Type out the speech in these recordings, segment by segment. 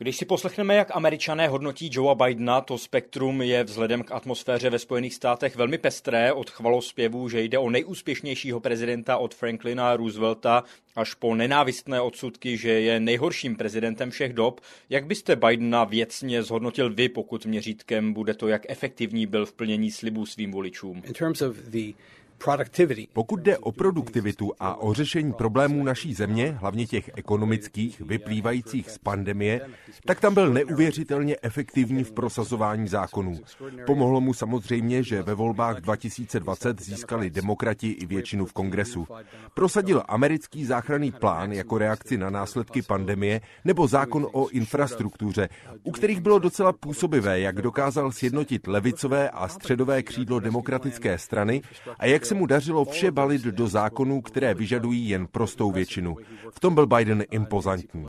Když si poslechneme, jak američané hodnotí Joea Bidena, to spektrum je vzhledem k atmosféře ve Spojených státech velmi pestré, od chvalospěvů, že jde o nejúspěšnějšího prezidenta od Franklina Roosevelta až po nenávistné odsudky, že je nejhorším prezidentem všech dob. Jak byste Bidena věcně zhodnotil vy, pokud měřítkem bude to, jak efektivní byl v plnění slibů svým voličům? In terms of the pokud jde o produktivitu a o řešení problémů naší země, hlavně těch ekonomických, vyplývajících z pandemie, tak tam byl neuvěřitelně efektivní v prosazování zákonů. Pomohlo mu samozřejmě, že ve volbách 2020 získali demokrati i většinu v kongresu. Prosadil americký záchranný plán jako reakci na následky pandemie nebo zákon o infrastruktuře, u kterých bylo docela působivé, jak dokázal sjednotit levicové a středové křídlo demokratické strany a jak se mu dařilo vše balit do zákonů, které vyžadují jen prostou většinu. V tom byl Biden impozantní.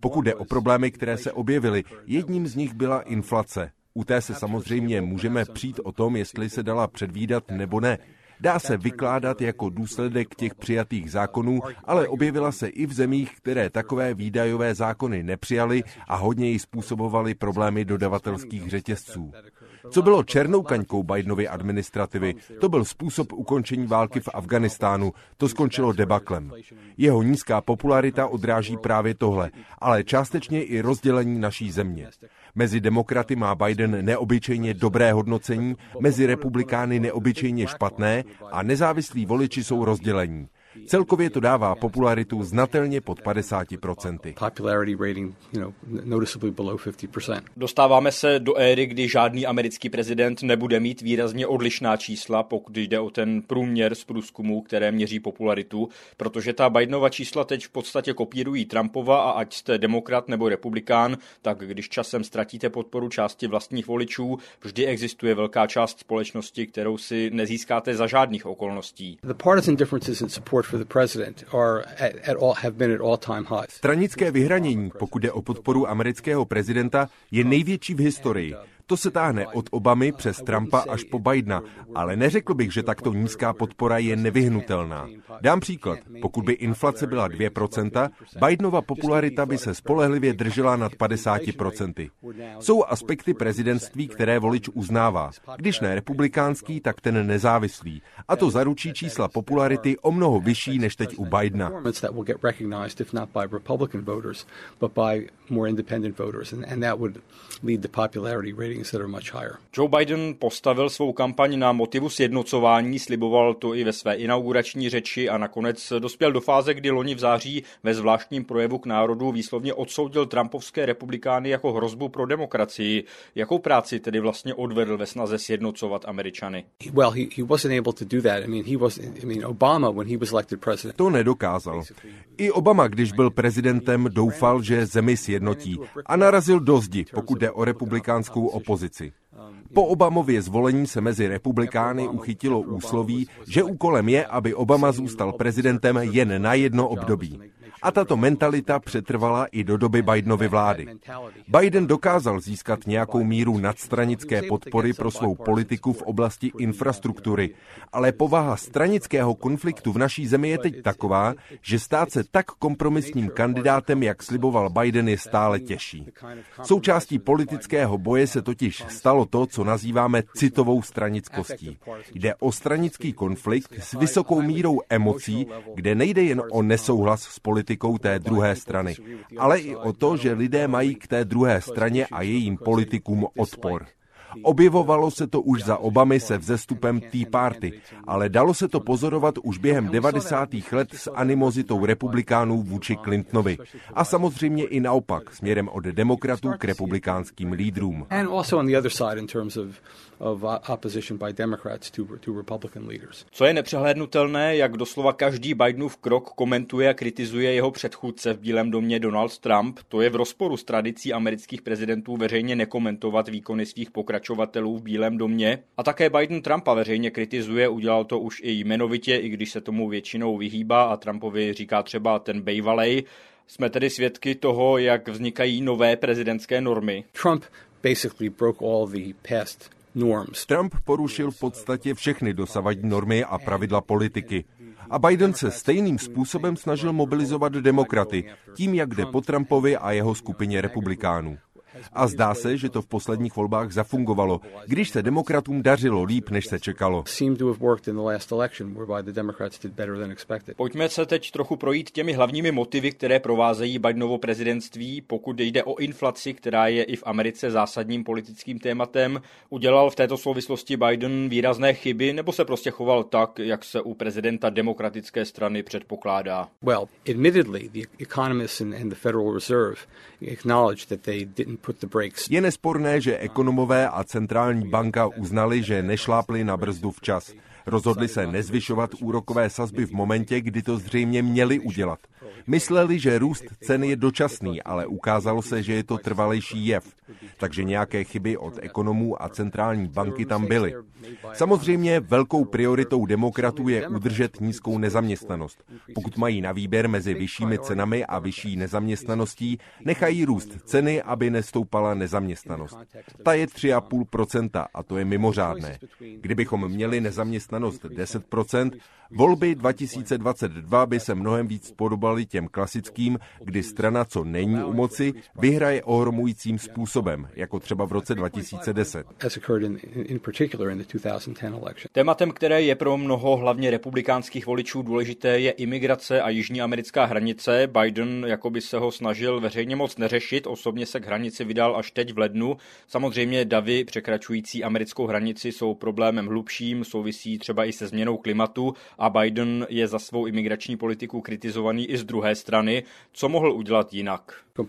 Pokud jde o problémy, které se objevily, jedním z nich byla inflace. U té se samozřejmě můžeme přijít o tom, jestli se dala předvídat nebo ne. Dá se vykládat jako důsledek těch přijatých zákonů, ale objevila se i v zemích, které takové výdajové zákony nepřijaly a hodně jí způsobovaly problémy dodavatelských řetězců. Co bylo černou kaňkou Bidenovy administrativy, to byl způsob ukončení války v Afganistánu. To skončilo debaklem. Jeho nízká popularita odráží právě tohle, ale částečně i rozdělení naší země. Mezi demokraty má Biden neobyčejně dobré hodnocení, mezi republikány neobyčejně špatné a nezávislí voliči jsou rozdělení. Celkově to dává popularitu znatelně pod 50%. Dostáváme se do éry, kdy žádný americký prezident nebude mít výrazně odlišná čísla, pokud jde o ten průměr z průzkumu, které měří popularitu, protože ta Bidenova čísla teď v podstatě kopírují Trumpova a ať jste demokrat nebo republikán, tak když časem ztratíte podporu části vlastních voličů, vždy existuje velká část společnosti, kterou si nezískáte za žádných okolností. The partisan differences in support Stranické vyhranění, pokud jde o podporu amerického prezidenta, je největší v historii. To se táhne od Obamy přes Trumpa až po Bidena, ale neřekl bych, že takto nízká podpora je nevyhnutelná. Dám příklad. Pokud by inflace byla 2%, Bidenova popularita by se spolehlivě držela nad 50%. Jsou aspekty prezidentství, které volič uznává. Když ne republikánský, tak ten nezávislý. A to zaručí čísla popularity o mnoho vyšší než teď u Bidena. Joe Biden postavil svou kampaň na motivu sjednocování, sliboval to i ve své inaugurační řeči a nakonec dospěl do fáze, kdy loni v září ve zvláštním projevu k národu výslovně odsoudil Trumpovské republikány jako hrozbu pro demokracii. Jakou práci tedy vlastně odvedl ve snaze sjednocovat Američany? To nedokázal. I Obama, když byl prezidentem, doufal, že zemi sjednotí a narazil do zdi, pokud jde o republikánskou opozici. Po Obamově zvolení se mezi republikány uchytilo úsloví, že úkolem je, aby Obama zůstal prezidentem jen na jedno období. A tato mentalita přetrvala i do doby Bidenovy vlády. Biden dokázal získat nějakou míru nadstranické podpory pro svou politiku v oblasti infrastruktury, ale povaha stranického konfliktu v naší zemi je teď taková, že stát se tak kompromisním kandidátem, jak sliboval Biden, je stále těžší. Součástí politického boje se totiž stalo to, co nazýváme citovou stranickostí. Jde o stranický konflikt s vysokou mírou emocí, kde nejde jen o nesouhlas s politikou, politikou té druhé strany, ale i o to, že lidé mají k té druhé straně a jejím politikům odpor. Objevovalo se to už za Obamy se vzestupem Tea Party, ale dalo se to pozorovat už během 90. let s animozitou republikánů vůči Clintonovi. A samozřejmě i naopak, směrem od demokratů k republikánským lídrům. Co je nepřehlédnutelné, jak doslova každý Bidenův krok komentuje a kritizuje jeho předchůdce v Bílém domě Donald Trump, to je v rozporu s tradicí amerických prezidentů veřejně nekomentovat výkony svých pokračovatelů v Bílém domě. A také Biden Trumpa veřejně kritizuje, udělal to už i jmenovitě, i když se tomu většinou vyhýbá a Trumpovi říká třeba ten bejvalej. Jsme tedy svědky toho, jak vznikají nové prezidentské normy. Trump basically broke all the past Trump porušil v podstatě všechny dosavadní normy a pravidla politiky. A Biden se stejným způsobem snažil mobilizovat demokraty, tím, jak jde po Trumpovi a jeho skupině republikánů. A zdá se, že to v posledních volbách zafungovalo, když se demokratům dařilo líp, než se čekalo. Pojďme se teď trochu projít těmi hlavními motivy, které provázejí Bidenovo prezidentství, pokud jde o inflaci, která je i v Americe zásadním politickým tématem. Udělal v této souvislosti Biden výrazné chyby, nebo se prostě choval tak, jak se u prezidenta demokratické strany předpokládá? Well, admittedly, the economists and the Federal Reserve acknowledged that they didn't je nesporné, že ekonomové a centrální banka uznali, že nešlápli na brzdu včas. Rozhodli se nezvyšovat úrokové sazby v momentě, kdy to zřejmě měli udělat. Mysleli, že růst cen je dočasný, ale ukázalo se, že je to trvalejší jev. Takže nějaké chyby od ekonomů a centrální banky tam byly. Samozřejmě velkou prioritou demokratů je udržet nízkou nezaměstnanost. Pokud mají na výběr mezi vyššími cenami a vyšší nezaměstnaností, nechají růst ceny, aby nestoupala nezaměstnanost. Ta je 3,5% a to je mimořádné. Kdybychom měli nezaměstnanost 10%, volby 2022 by se mnohem víc podobaly těm klasickým, kdy strana, co není u moci, vyhraje ohromujícím způsobem, jako třeba v roce 2010. Tématem, které je pro mnoho hlavně republikánských voličů důležité, je imigrace a jižní americká hranice. Biden jako by se ho snažil veřejně moc neřešit, osobně se k hranici vydal až teď v lednu. Samozřejmě davy překračující americkou hranici jsou problémem hlubším, souvisí třeba i se změnou klimatu a Biden je za svou imigrační politiku kritizovaný i z druhé strany. Co mohl udělat jinak? Uh,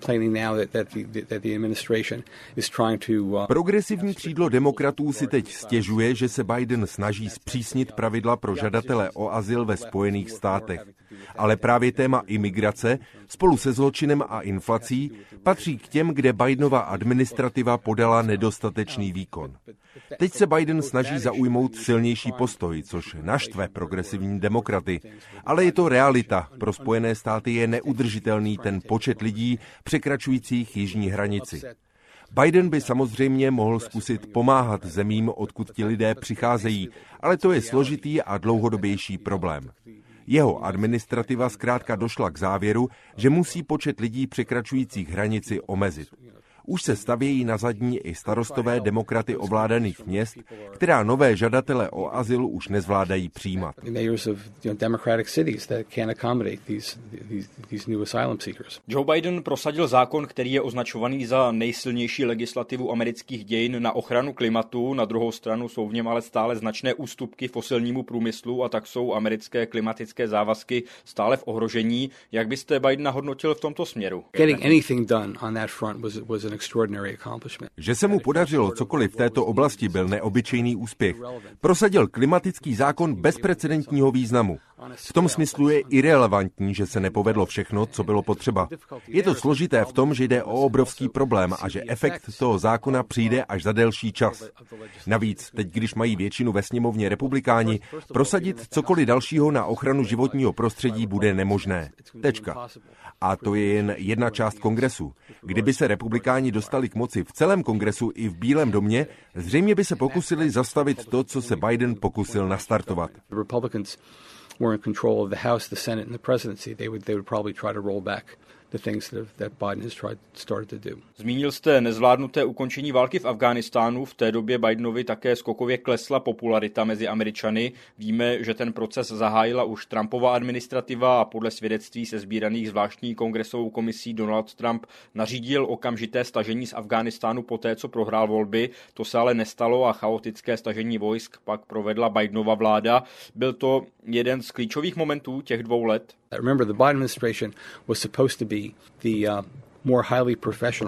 Progresivní křídlo demokratů si teď stěžuje, že se Biden snaží zpřísnit pravidla pro žadatele o azyl ve Spojených státech. Ale právě téma imigrace spolu se zločinem a inflací patří k těm, kde Bidenova administrativa podala nedostatečný výkon. Teď se Biden snaží zaujmout silnější postoj, což naštve progresivní demokraty. Ale je to realita. Pro Spojené státy je neudržitelný ten počet lidí překračujících jižní hranici. Biden by samozřejmě mohl zkusit pomáhat zemím, odkud ti lidé přicházejí, ale to je složitý a dlouhodobější problém. Jeho administrativa zkrátka došla k závěru, že musí počet lidí překračujících hranici omezit. Už se stavějí na zadní i starostové demokraty ovládaných měst, která nové žadatele o azyl už nezvládají přijímat. Joe Biden prosadil zákon, který je označovaný za nejsilnější legislativu amerických dějin na ochranu klimatu. Na druhou stranu jsou v něm ale stále značné ústupky fosilnímu průmyslu a tak jsou americké klimatické závazky stále v ohrožení. Jak byste Bidena hodnotil v tomto směru? Že se mu podařilo cokoliv v této oblasti byl neobyčejný úspěch. Prosadil klimatický zákon bezprecedentního významu. V tom smyslu je irrelevantní, že se nepovedlo všechno, co bylo potřeba. Je to složité v tom, že jde o obrovský problém a že efekt toho zákona přijde až za delší čas. Navíc, teď když mají většinu ve sněmovně republikáni, prosadit cokoliv dalšího na ochranu životního prostředí bude nemožné. Tečka. A to je jen jedna část kongresu. Kdyby se republikáni dostali k moci v celém kongresu i v Bílém domě, zřejmě by se pokusili zastavit to, co se Biden pokusil nastartovat. were in control of the House, the Senate, and the presidency, they would they would probably try to roll back the things that, have, that Biden has tried, started to do. Zmínil jste nezvládnuté ukončení války v Afghánistánu. V té době Bidenovi také skokově klesla popularita mezi Američany. Víme, že ten proces zahájila už Trumpova administrativa a podle svědectví se sbíraných zvláštní kongresovou komisí Donald Trump nařídil okamžité stažení z Afghánistánu poté, co prohrál volby. To se ale nestalo a chaotické stažení vojsk pak provedla Bidenova vláda. Byl to jeden z klíčových momentů těch dvou let. Remember, the Biden administration was supposed to be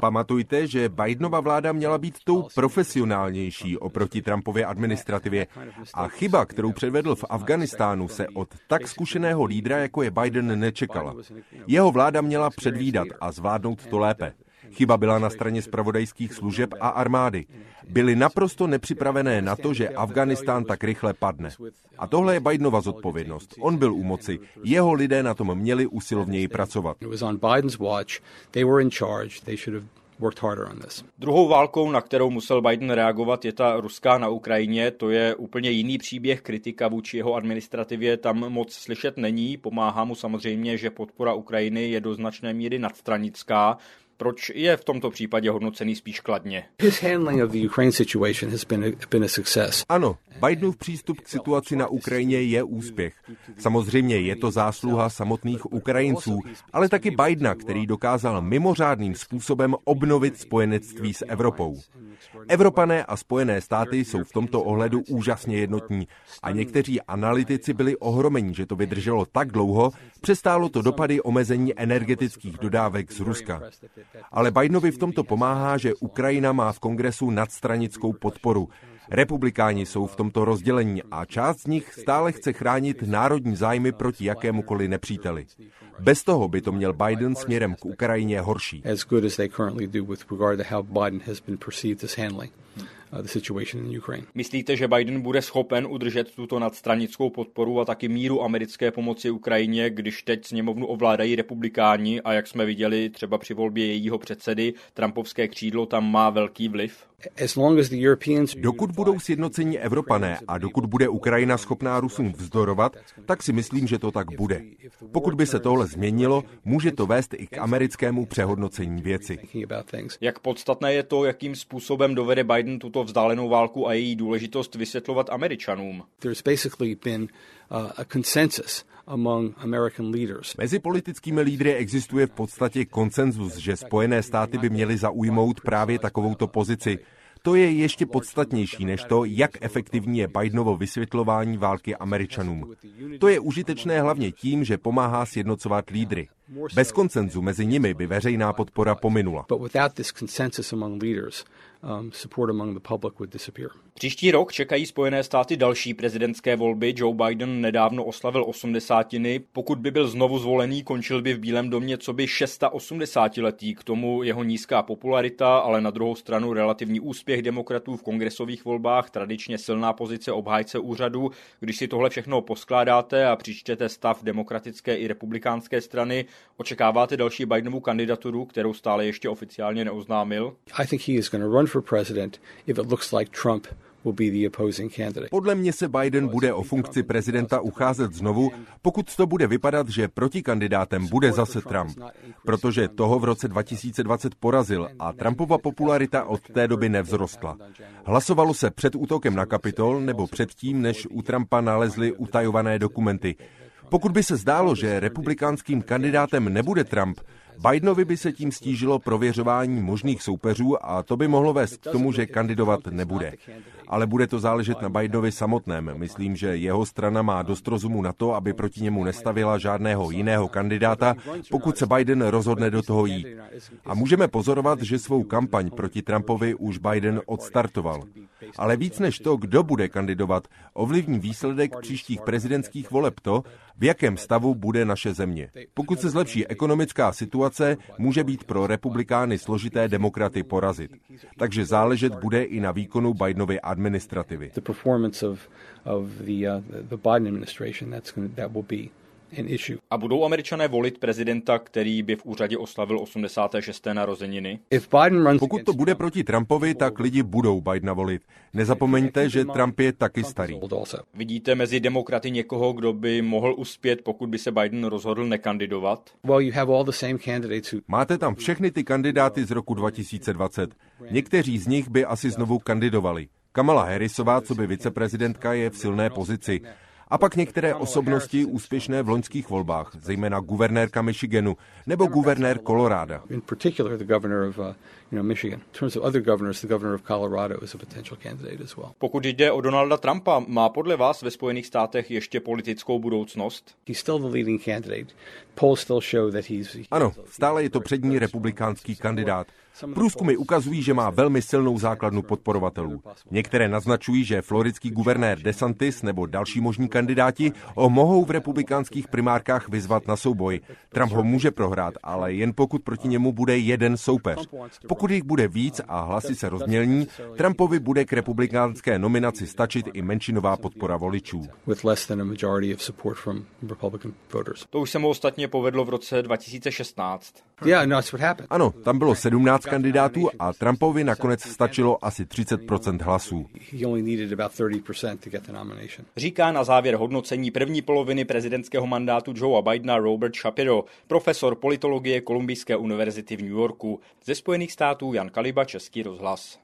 Pamatujte, že Bidenova vláda měla být tou profesionálnější oproti Trumpově administrativě. A chyba, kterou předvedl v Afganistánu, se od tak zkušeného lídra, jako je Biden, nečekala. Jeho vláda měla předvídat a zvládnout to lépe. Chyba byla na straně spravodajských služeb a armády. Byly naprosto nepřipravené na to, že Afganistán tak rychle padne. A tohle je Bidenova zodpovědnost. On byl u moci. Jeho lidé na tom měli usilovněji pracovat. worked harder on this. Druhou válkou, na kterou musel Biden reagovat, je ta ruská na Ukrajině. To je úplně jiný příběh. Kritika vůči jeho administrativě tam moc slyšet není. Pomáhá mu samozřejmě, že podpora Ukrajiny je do značné míry nadstranická. Proč je v tomto případě hodnocený spíš kladně? Ano, Bidenův přístup k situaci na Ukrajině je úspěch. Samozřejmě je to zásluha samotných Ukrajinců, ale taky Bidena, který dokázal mimořádným způsobem obnovit spojenectví s Evropou. Evropané a Spojené státy jsou v tomto ohledu úžasně jednotní a někteří analytici byli ohromeni, že to vydrželo tak dlouho, přestálo to dopady omezení energetických dodávek z Ruska. Ale Bidenovi v tomto pomáhá, že Ukrajina má v kongresu nadstranickou podporu. Republikáni jsou v tomto rozdělení a část z nich stále chce chránit národní zájmy proti jakémukoliv nepříteli. Bez toho by to měl Biden směrem k Ukrajině horší. Uh, Myslíte, že Biden bude schopen udržet tuto nadstranickou podporu a taky míru americké pomoci Ukrajině, když teď sněmovnu ovládají republikáni a jak jsme viděli třeba při volbě jejího předsedy, Trumpovské křídlo tam má velký vliv? Dokud budou sjednocení Evropané a dokud bude Ukrajina schopná Rusům vzdorovat, tak si myslím, že to tak bude. Pokud by se tohle změnilo, může to vést i k americkému přehodnocení věci. Jak podstatné je to, jakým způsobem dovede Biden tuto vzdálenou válku a její důležitost vysvětlovat Američanům? Mezi politickými lídry existuje v podstatě konsenzus, že Spojené státy by měly zaujmout právě takovouto pozici. To je ještě podstatnější než to, jak efektivní je Bidenovo vysvětlování války Američanům. To je užitečné hlavně tím, že pomáhá sjednocovat lídry. Bez koncenzu mezi nimi by veřejná podpora pominula. Um, Příští rok čekají Spojené státy další prezidentské volby. Joe Biden nedávno oslavil osmdesátiny. Pokud by byl znovu zvolený, končil by v Bílém domě co by 680 letý. K tomu jeho nízká popularita, ale na druhou stranu relativní úspěch demokratů v kongresových volbách, tradičně silná pozice obhájce úřadu. Když si tohle všechno poskládáte a přičtete stav demokratické i republikánské strany, očekáváte další Bidenovu kandidaturu, kterou stále ještě oficiálně neoznámil? I think he is going to run for president if it looks like Trump podle mě se Biden bude o funkci prezidenta ucházet znovu, pokud to bude vypadat, že protikandidátem bude zase Trump. Protože toho v roce 2020 porazil a Trumpova popularita od té doby nevzrostla. Hlasovalo se před útokem na Kapitol nebo předtím, než u Trumpa nalezli utajované dokumenty. Pokud by se zdálo, že republikánským kandidátem nebude Trump, Bidenovi by se tím stížilo prověřování možných soupeřů a to by mohlo vést k tomu, že kandidovat nebude. Ale bude to záležet na Bidenovi samotném. Myslím, že jeho strana má dost rozumu na to, aby proti němu nestavila žádného jiného kandidáta, pokud se Biden rozhodne do toho jít. A můžeme pozorovat, že svou kampaň proti Trumpovi už Biden odstartoval. Ale víc než to, kdo bude kandidovat, ovlivní výsledek příštích prezidentských voleb to, v jakém stavu bude naše země. Pokud se zlepší ekonomická situace, může být pro republikány složité demokraty porazit. Takže záležet bude i na výkonu Bidenovy administrativy. A budou američané volit prezidenta, který by v úřadě oslavil 86. narozeniny? Pokud to bude proti Trumpovi, tak lidi budou Bidena volit. Nezapomeňte, že Trump je taky starý. Vidíte mezi demokraty někoho, kdo by mohl uspět, pokud by se Biden rozhodl nekandidovat? Máte tam všechny ty kandidáty z roku 2020. Někteří z nich by asi znovu kandidovali. Kamala Harrisová, co by viceprezidentka, je v silné pozici. A pak některé osobnosti úspěšné v loňských volbách, zejména guvernérka Michiganu nebo guvernér Colorado. Pokud jde o Donalda Trumpa, má podle vás ve Spojených státech ještě politickou budoucnost? Ano, stále je to přední republikánský kandidát. Průzkumy ukazují, že má velmi silnou základnu podporovatelů. Některé naznačují, že floridský guvernér DeSantis nebo další možní kandidáti kandidáti ho mohou v republikánských primárkách vyzvat na souboj. Trump ho může prohrát, ale jen pokud proti němu bude jeden soupeř. Pokud jich bude víc a hlasy se rozmělní, Trumpovi bude k republikánské nominaci stačit i menšinová podpora voličů. To už se mu ostatně povedlo v roce 2016. No, ano, tam bylo 17 kandidátů a Trumpovi nakonec stačilo asi 30% hlasů. Říká na závěr hodnocení první poloviny prezidentského mandátu Joea Bidena Robert Shapiro, profesor politologie Kolumbijské univerzity v New Yorku. Ze Spojených států Jan Kaliba, Český rozhlas.